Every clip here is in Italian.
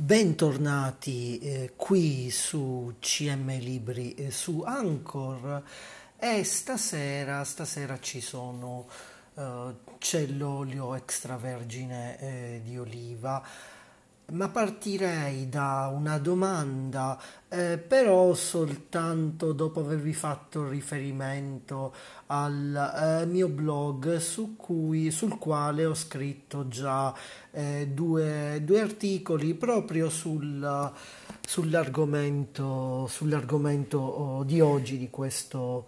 Bentornati eh, qui su CM Libri, eh, su Anchor. E stasera, stasera ci sono, eh, c'è l'olio extravergine eh, di oliva ma partirei da una domanda, eh, però soltanto dopo avervi fatto riferimento al eh, mio blog su cui, sul quale ho scritto già eh, due, due, articoli proprio sul, sull'argomento, sull'argomento oh, di oggi di questo,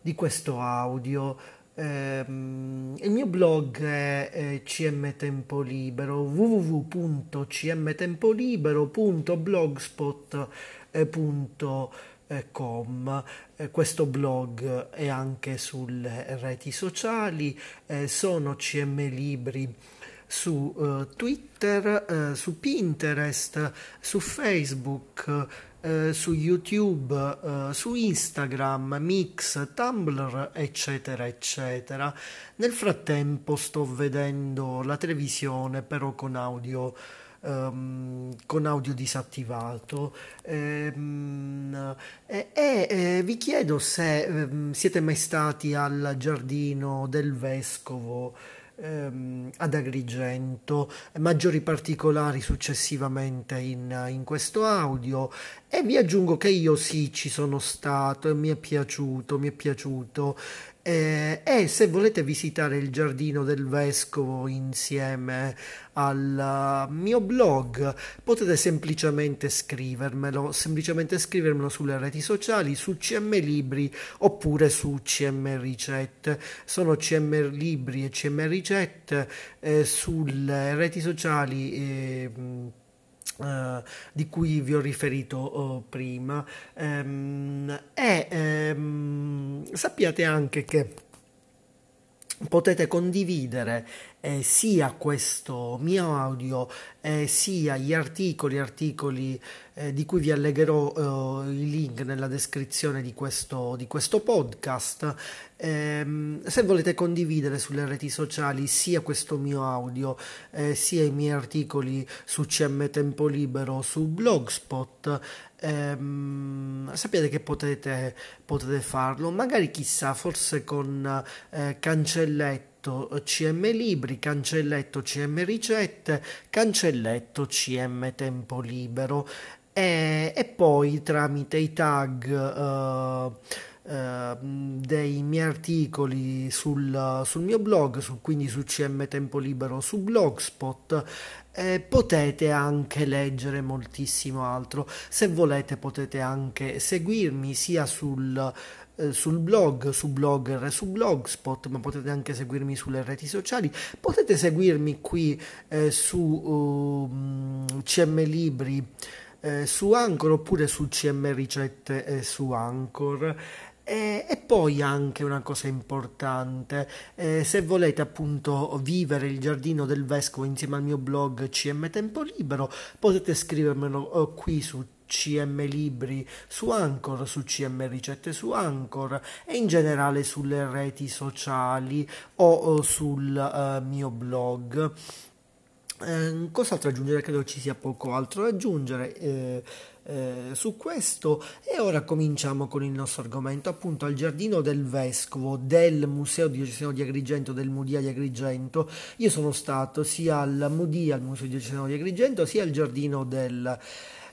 di questo audio. Um, il mio blog è, è CM Tempo Libero www.cmtempolibero.blogspot.com eh, questo blog è anche sulle reti sociali eh, sono CM Libri su uh, Twitter, uh, su Pinterest, su Facebook eh, su YouTube, su Instagram, Mix, Tumblr, eccetera, eccetera. Nel frattempo sto vedendo la televisione, però con audio. Um, con audio disattivato ehm, e, e, e, vi chiedo se um, siete mai stati al giardino del vescovo ehm, ad Agrigento, maggiori particolari successivamente in, in questo audio. E vi aggiungo che io sì ci sono stato e mi è piaciuto, mi è piaciuto eh, e se volete visitare il giardino del vescovo insieme al mio blog potete semplicemente scrivermelo, semplicemente scrivermelo sulle reti sociali, su CM Libri oppure su CM Ricette. Sono CM Libri e CM Ricette eh, sulle reti sociali. Eh, Uh, di cui vi ho riferito uh, prima. Um, um, sappiate anche che potete condividere eh, sia questo mio audio eh, sia gli articoli, articoli eh, di cui vi allegherò eh, i link nella descrizione di questo, di questo podcast. Ehm, se volete condividere sulle reti sociali sia questo mio audio eh, sia i miei articoli su CM Tempo Libero su Blogspot, ehm, sappiate che potete, potete, farlo, magari chissà, forse con eh, cancelletto CM Libri, cancelletto CM Ricette, cancelletto CM Tempo Libero e, e poi tramite i tag uh, uh, dei miei articoli sul, sul mio blog, su, quindi su CM Tempo Libero su Blogspot, eh, potete anche leggere moltissimo altro. Se volete potete anche seguirmi sia sul eh, sul blog, su Blogger e su Blogspot, ma potete anche seguirmi sulle reti sociali. Potete seguirmi qui eh, su uh, mm, CM Libri, eh, su Anchor oppure su CM Ricette e su Anchor. E, e, poi anche una cosa importante, eh, se volete appunto vivere il giardino del vescovo insieme al mio blog CM Tempo Libero, potete scrivermelo eh, qui su CM Libri su Anchor, su CM Ricette su Anchor e in generale sulle reti sociali o, o sul uh, mio blog. Eh, cos'altro aggiungere? Credo ci sia poco altro da aggiungere. Eh, eh, su questo e ora cominciamo con il nostro argomento appunto al giardino del vescovo del museo diocesano di Agrigento del Mudia di Agrigento io sono stato sia al Mudia al museo diocesano di Agrigento sia al giardino del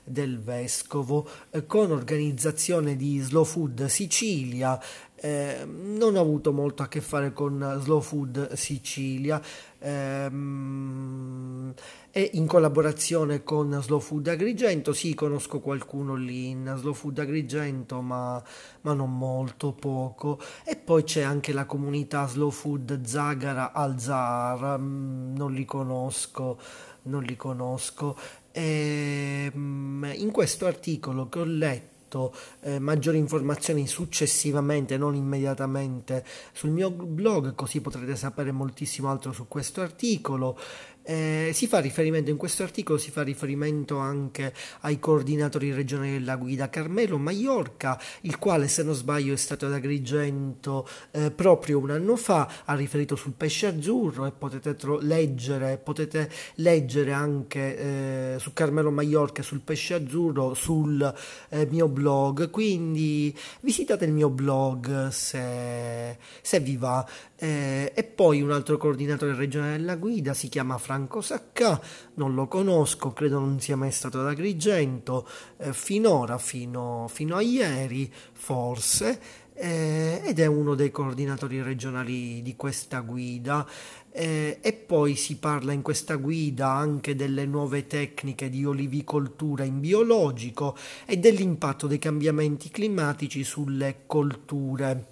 del vescovo eh, con organizzazione di Slow Food Sicilia. Eh, non ho avuto molto a che fare con Slow Food Sicilia ehm, e in collaborazione con Slow Food Agrigento. Sì, conosco qualcuno lì in Slow Food Agrigento, ma, ma non molto, poco. E poi c'è anche la comunità Slow Food Zagara al Zahar, mm, non li conosco non li conosco. Ehm, in questo articolo che ho letto eh, maggiori informazioni successivamente, non immediatamente sul mio blog, così potrete sapere moltissimo altro su questo articolo. Eh, si fa riferimento in questo articolo si fa riferimento anche ai coordinatori regionali della guida Carmelo Maiorca, il quale se non sbaglio è stato ad Agrigento eh, proprio un anno fa, ha riferito sul pesce azzurro e potete tro- leggere, potete leggere anche eh, su Carmelo Maiorca sul pesce azzurro sul eh, mio blog, quindi visitate il mio blog se, se vi va. Eh, e poi un altro coordinatore regionale della guida si chiama Franco Sacca, non lo conosco, credo non sia mai stato ad Agrigento, eh, finora, fino, fino, a ieri forse, eh, ed è uno dei coordinatori regionali di questa guida. Eh, e poi si parla in questa guida anche delle nuove tecniche di olivicoltura in biologico e dell'impatto dei cambiamenti climatici sulle colture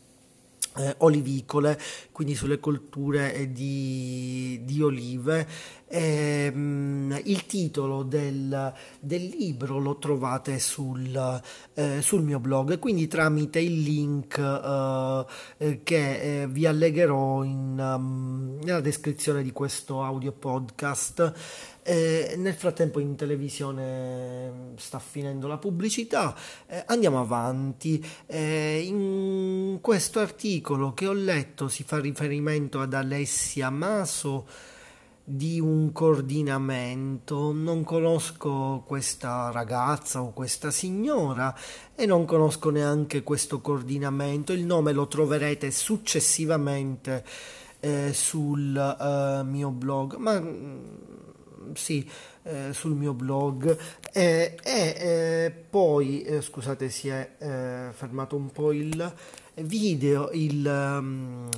eh, olivicole, quindi sulle colture di, di olive. Eh, il titolo del, del, libro lo trovate sul, eh, sul, mio blog, quindi tramite il link eh, eh che eh, vi allegherò in, um, nella descrizione di questo audio podcast. Eh, nel frattempo in televisione sta finendo la pubblicità, eh, andiamo avanti. Eh, in questo articolo che ho letto si fa riferimento ad Alessia Maso di un coordinamento. Non conosco questa ragazza o questa signora e non conosco neanche questo coordinamento. Il nome lo troverete successivamente eh, sul uh, mio blog. Ma sì, eh, sul mio blog. E eh, poi eh, scusate si è eh, fermato un po' il video il, um,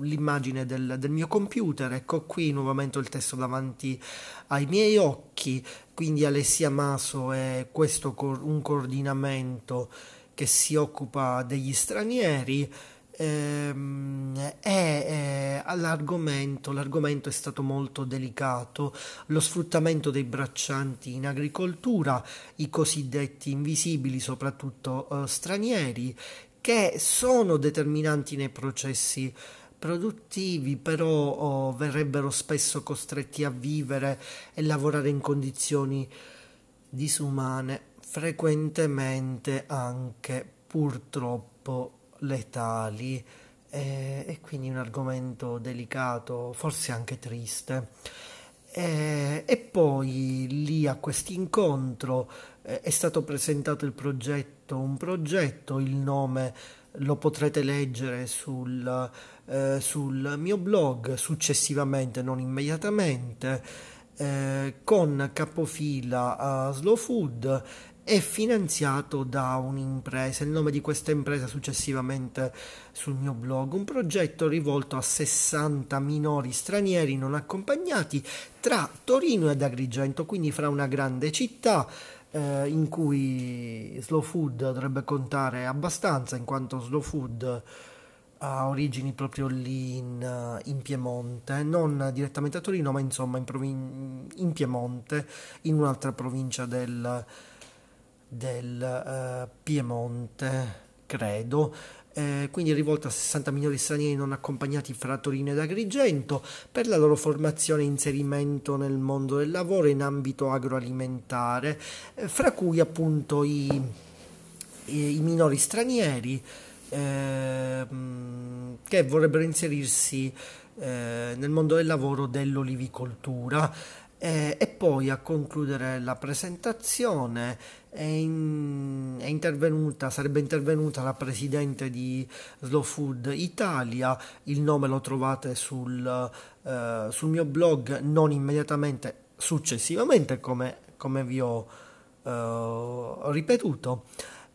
l'immagine del, del, mio computer. Ecco qui nuovamente il testo davanti ai miei occhi. Quindi Alessia Maso è questo co- un coordinamento che si occupa degli stranieri ehm, è, è l'argomento, l'argomento è stato molto delicato, lo sfruttamento dei braccianti in agricoltura, i cosiddetti invisibili, soprattutto eh, stranieri, che sono determinanti nei processi produttivi, però oh, verrebbero spesso costretti a vivere e lavorare in condizioni disumane, frequentemente anche purtroppo letali eh, e quindi un argomento delicato, forse anche triste. Eh, e poi lì a questo incontro eh, è stato presentato il progetto, un progetto, il nome lo potrete leggere sul, eh, sul mio blog successivamente, non immediatamente, eh, con capofila a Slow Food è finanziato da un'impresa, il nome di questa impresa successivamente sul mio blog, un progetto rivolto a 60 minori stranieri non accompagnati tra Torino ed Agrigento, quindi fra una grande città eh, in cui Slow Food dovrebbe contare abbastanza, in quanto Slow Food ha origini proprio lì in, in, Piemonte, non direttamente a Torino, ma insomma in, provin- in Piemonte, in un'altra provincia del, del uh, Piemonte, credo. Eh, quindi rivolta a 60 minori stranieri non accompagnati fra Torino ed Agrigento per la loro formazione e inserimento nel mondo del lavoro in ambito agroalimentare, eh, fra cui appunto i, i, i minori stranieri eh, che vorrebbero inserirsi eh, nel mondo del lavoro dell'olivicoltura. Eh, e poi a concludere la presentazione è, in, è, intervenuta, sarebbe intervenuta la presidente di Slow Food Italia, il nome lo trovate sul, eh, sul mio blog, non immediatamente, successivamente come, come vi ho eh, ripetuto.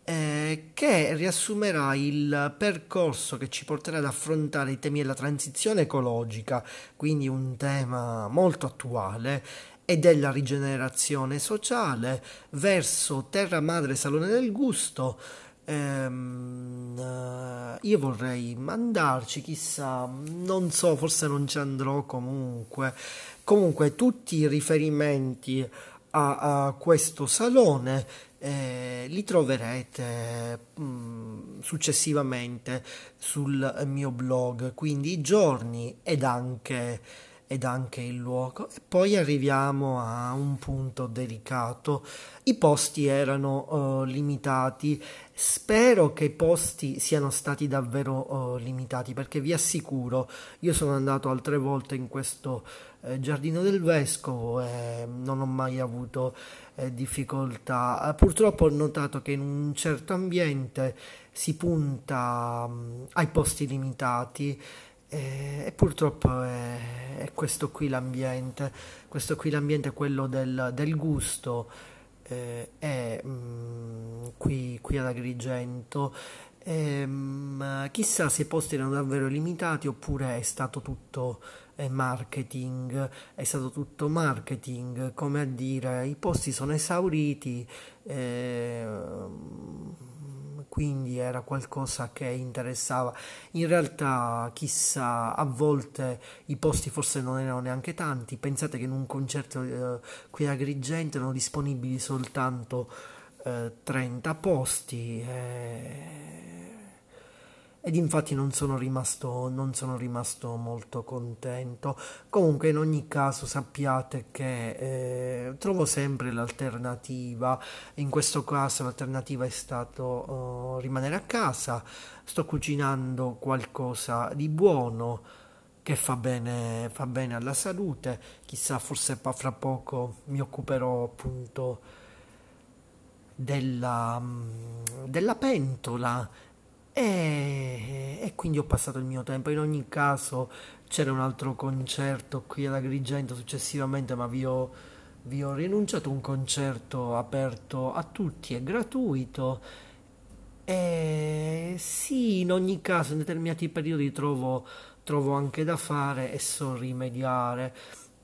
Eh, che riassumerà il percorso che ci porterà ad affrontare i temi della transizione ecologica, quindi un tema molto attuale e della rigenerazione sociale verso Terra Madre Salone del Gusto. Ehm, uh, io vorrei mandarci, chissà, non so, forse non ci andrò comunque. Comunque, tutti i riferimenti a, a questo salone eh, li troverete mh, mm, successivamente sul mio blog, quindi i giorni ed anche ed anche il luogo. E poi arriviamo a un punto delicato. I posti erano uh, limitati. Spero che i posti siano stati davvero uh, limitati perché vi assicuro, io sono andato altre volte in questo eh, giardino del vescovo e non ho mai avuto eh, difficoltà. Eh, purtroppo ho notato che in un certo ambiente si punta mm, ai posti limitati e, e purtroppo è, è, questo qui l'ambiente, questo qui l'ambiente è quello del, del gusto eh, è mh, mm, qui, qui ad Agrigento. E, mh, chissà se i posti erano davvero limitati oppure è stato tutto eh, marketing, è stato tutto marketing, come a dire i posti sono esauriti. Eh, quindi era qualcosa che interessava. In realtà, chissà, a volte i posti forse non erano neanche tanti. Pensate che in un concerto eh, qui a Agrigento erano disponibili soltanto eh, 30 posti. Eh, ed infatti non sono rimasto, non sono rimasto molto contento. Comunque in ogni caso sappiate che eh, trovo sempre l'alternativa, in questo caso l'alternativa è stato uh, rimanere a casa, sto cucinando qualcosa di buono che fa bene, fa bene alla salute, chissà forse fra poco mi occuperò appunto della, della pentola e, e, quindi ho passato il mio tempo. In ogni caso c'era un altro concerto qui ad Agrigento successivamente, ma vi ho, vi ho rinunciato. Un concerto aperto a tutti, è gratuito. E sì, in ogni caso in determinati periodi trovo, trovo anche da fare e so rimediare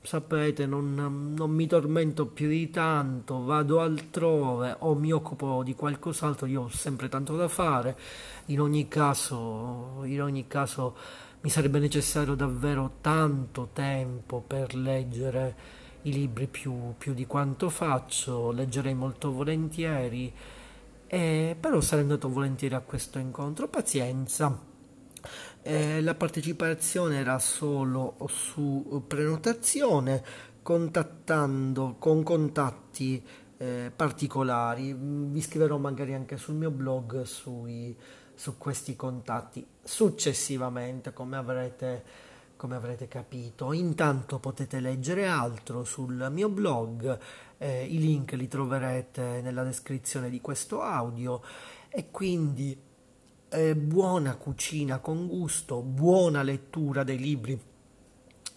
sapete, non, non, mi tormento più di tanto, vado altrove o mi occupo di qualcos'altro, io ho sempre tanto da fare. In ogni caso, in ogni caso mi sarebbe necessario davvero tanto tempo per leggere i libri più, più di quanto faccio, leggerei molto volentieri, e, però sarei andato volentieri a questo incontro. Pazienza. Eh, la partecipazione era solo su prenotazione, contattando con contatti eh, particolari. Vi scriverò magari anche sul mio blog sui, su questi contatti successivamente, come avrete, come avrete capito. Intanto potete leggere altro sul mio blog, eh, i link li troverete nella descrizione di questo audio e quindi eh, buona cucina con gusto, buona lettura dei libri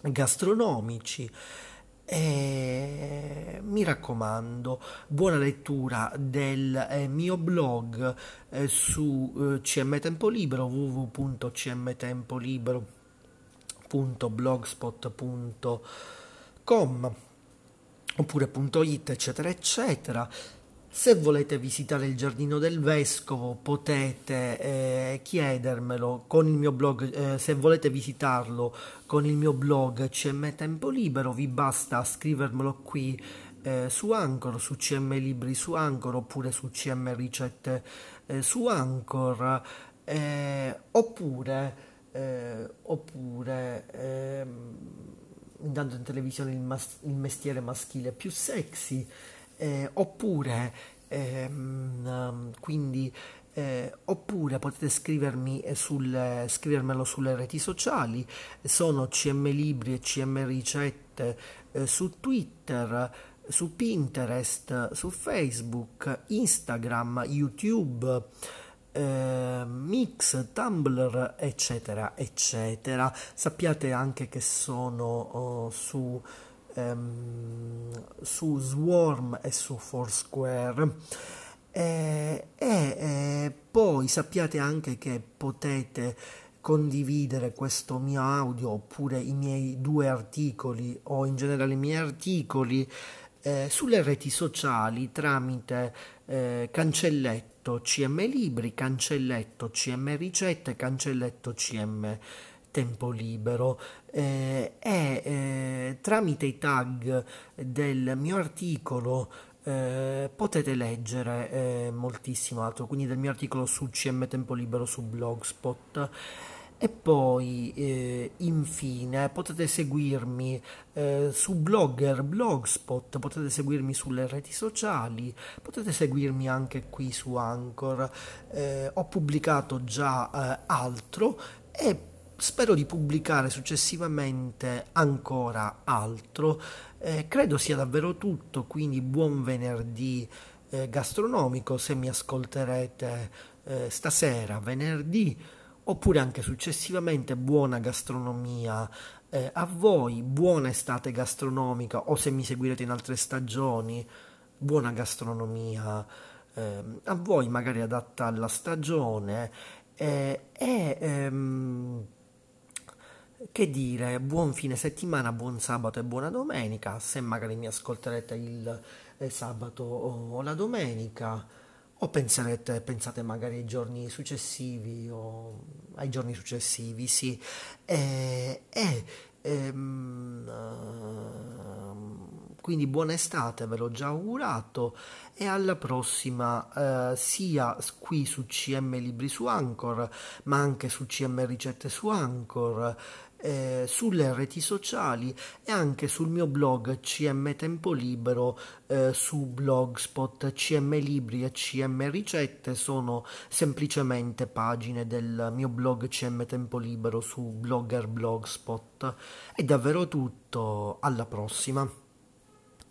gastronomici. E mi raccomando, buona lettura del eh, mio blog eh, su eh, CM Tempo Libero www.cmtempolibero.blogspot.com oppure .it eccetera eccetera se volete visitare il giardino del vescovo potete eh, chiedermelo con il mio blog, eh, se volete visitarlo con il mio blog CM Tempo Libero vi basta scrivermelo qui eh, su Anchor, su CM Libri su Anchor oppure su CM Ricette eh, su Anchor eh, oppure, eh, oppure ehm, intanto in televisione il, mas- il mestiere maschile più sexy eh, oppure ehm, quindi eh, oppure potete scrivermi sul, scrivermelo sulle reti sociali sono CM Libri e CM Ricette eh, su Twitter su Pinterest su Facebook Instagram YouTube eh, Mix, Tumblr, eccetera, eccetera. Sappiate anche che sono oh, su ehm, su Swarm e su Foursquare. E, e, e poi sappiate anche che potete condividere questo mio audio oppure i miei due articoli o in generale i miei articoli eh, sulle reti sociali tramite eh, cancelletto CM Libri, cancelletto CM Ricette, cancelletto CM tempo libero eh, e eh, tramite i tag del mio articolo eh, potete leggere eh, moltissimo altro, quindi del mio articolo su CM Tempo Libero su Blogspot. E poi, eh, infine, potete seguirmi eh, su Blogger, Blogspot, potete seguirmi sulle reti sociali, potete seguirmi anche qui su Anchor. Eh, ho pubblicato già eh, altro e spero di pubblicare successivamente ancora altro. Eh, credo sia davvero tutto, quindi buon venerdì eh, gastronomico se mi ascolterete eh, stasera, venerdì, oppure anche successivamente buona gastronomia eh, a voi, buona estate gastronomica o se mi seguirete in altre stagioni, buona gastronomia ehm, a voi magari adatta alla stagione eh, e ehm, che dire, buon fine settimana, buon sabato e buona domenica, se magari mi ascolterete il eh, sabato o la domenica, o penserete, pensate magari ai giorni successivi o ai giorni successivi, sì. E, e ehm, quindi buona estate, ve l'ho già augurato e alla prossima eh, sia qui su CM Libri su Anchor, ma anche su CM Ricette su Anchor eh, sulle reti sociali e anche sul mio blog CM Tempo Libero eh, su Blogspot CM Libri e CM Ricette sono semplicemente pagine del mio blog CM Tempo Libero su Blogger Blogspot. È davvero tutto, alla prossima.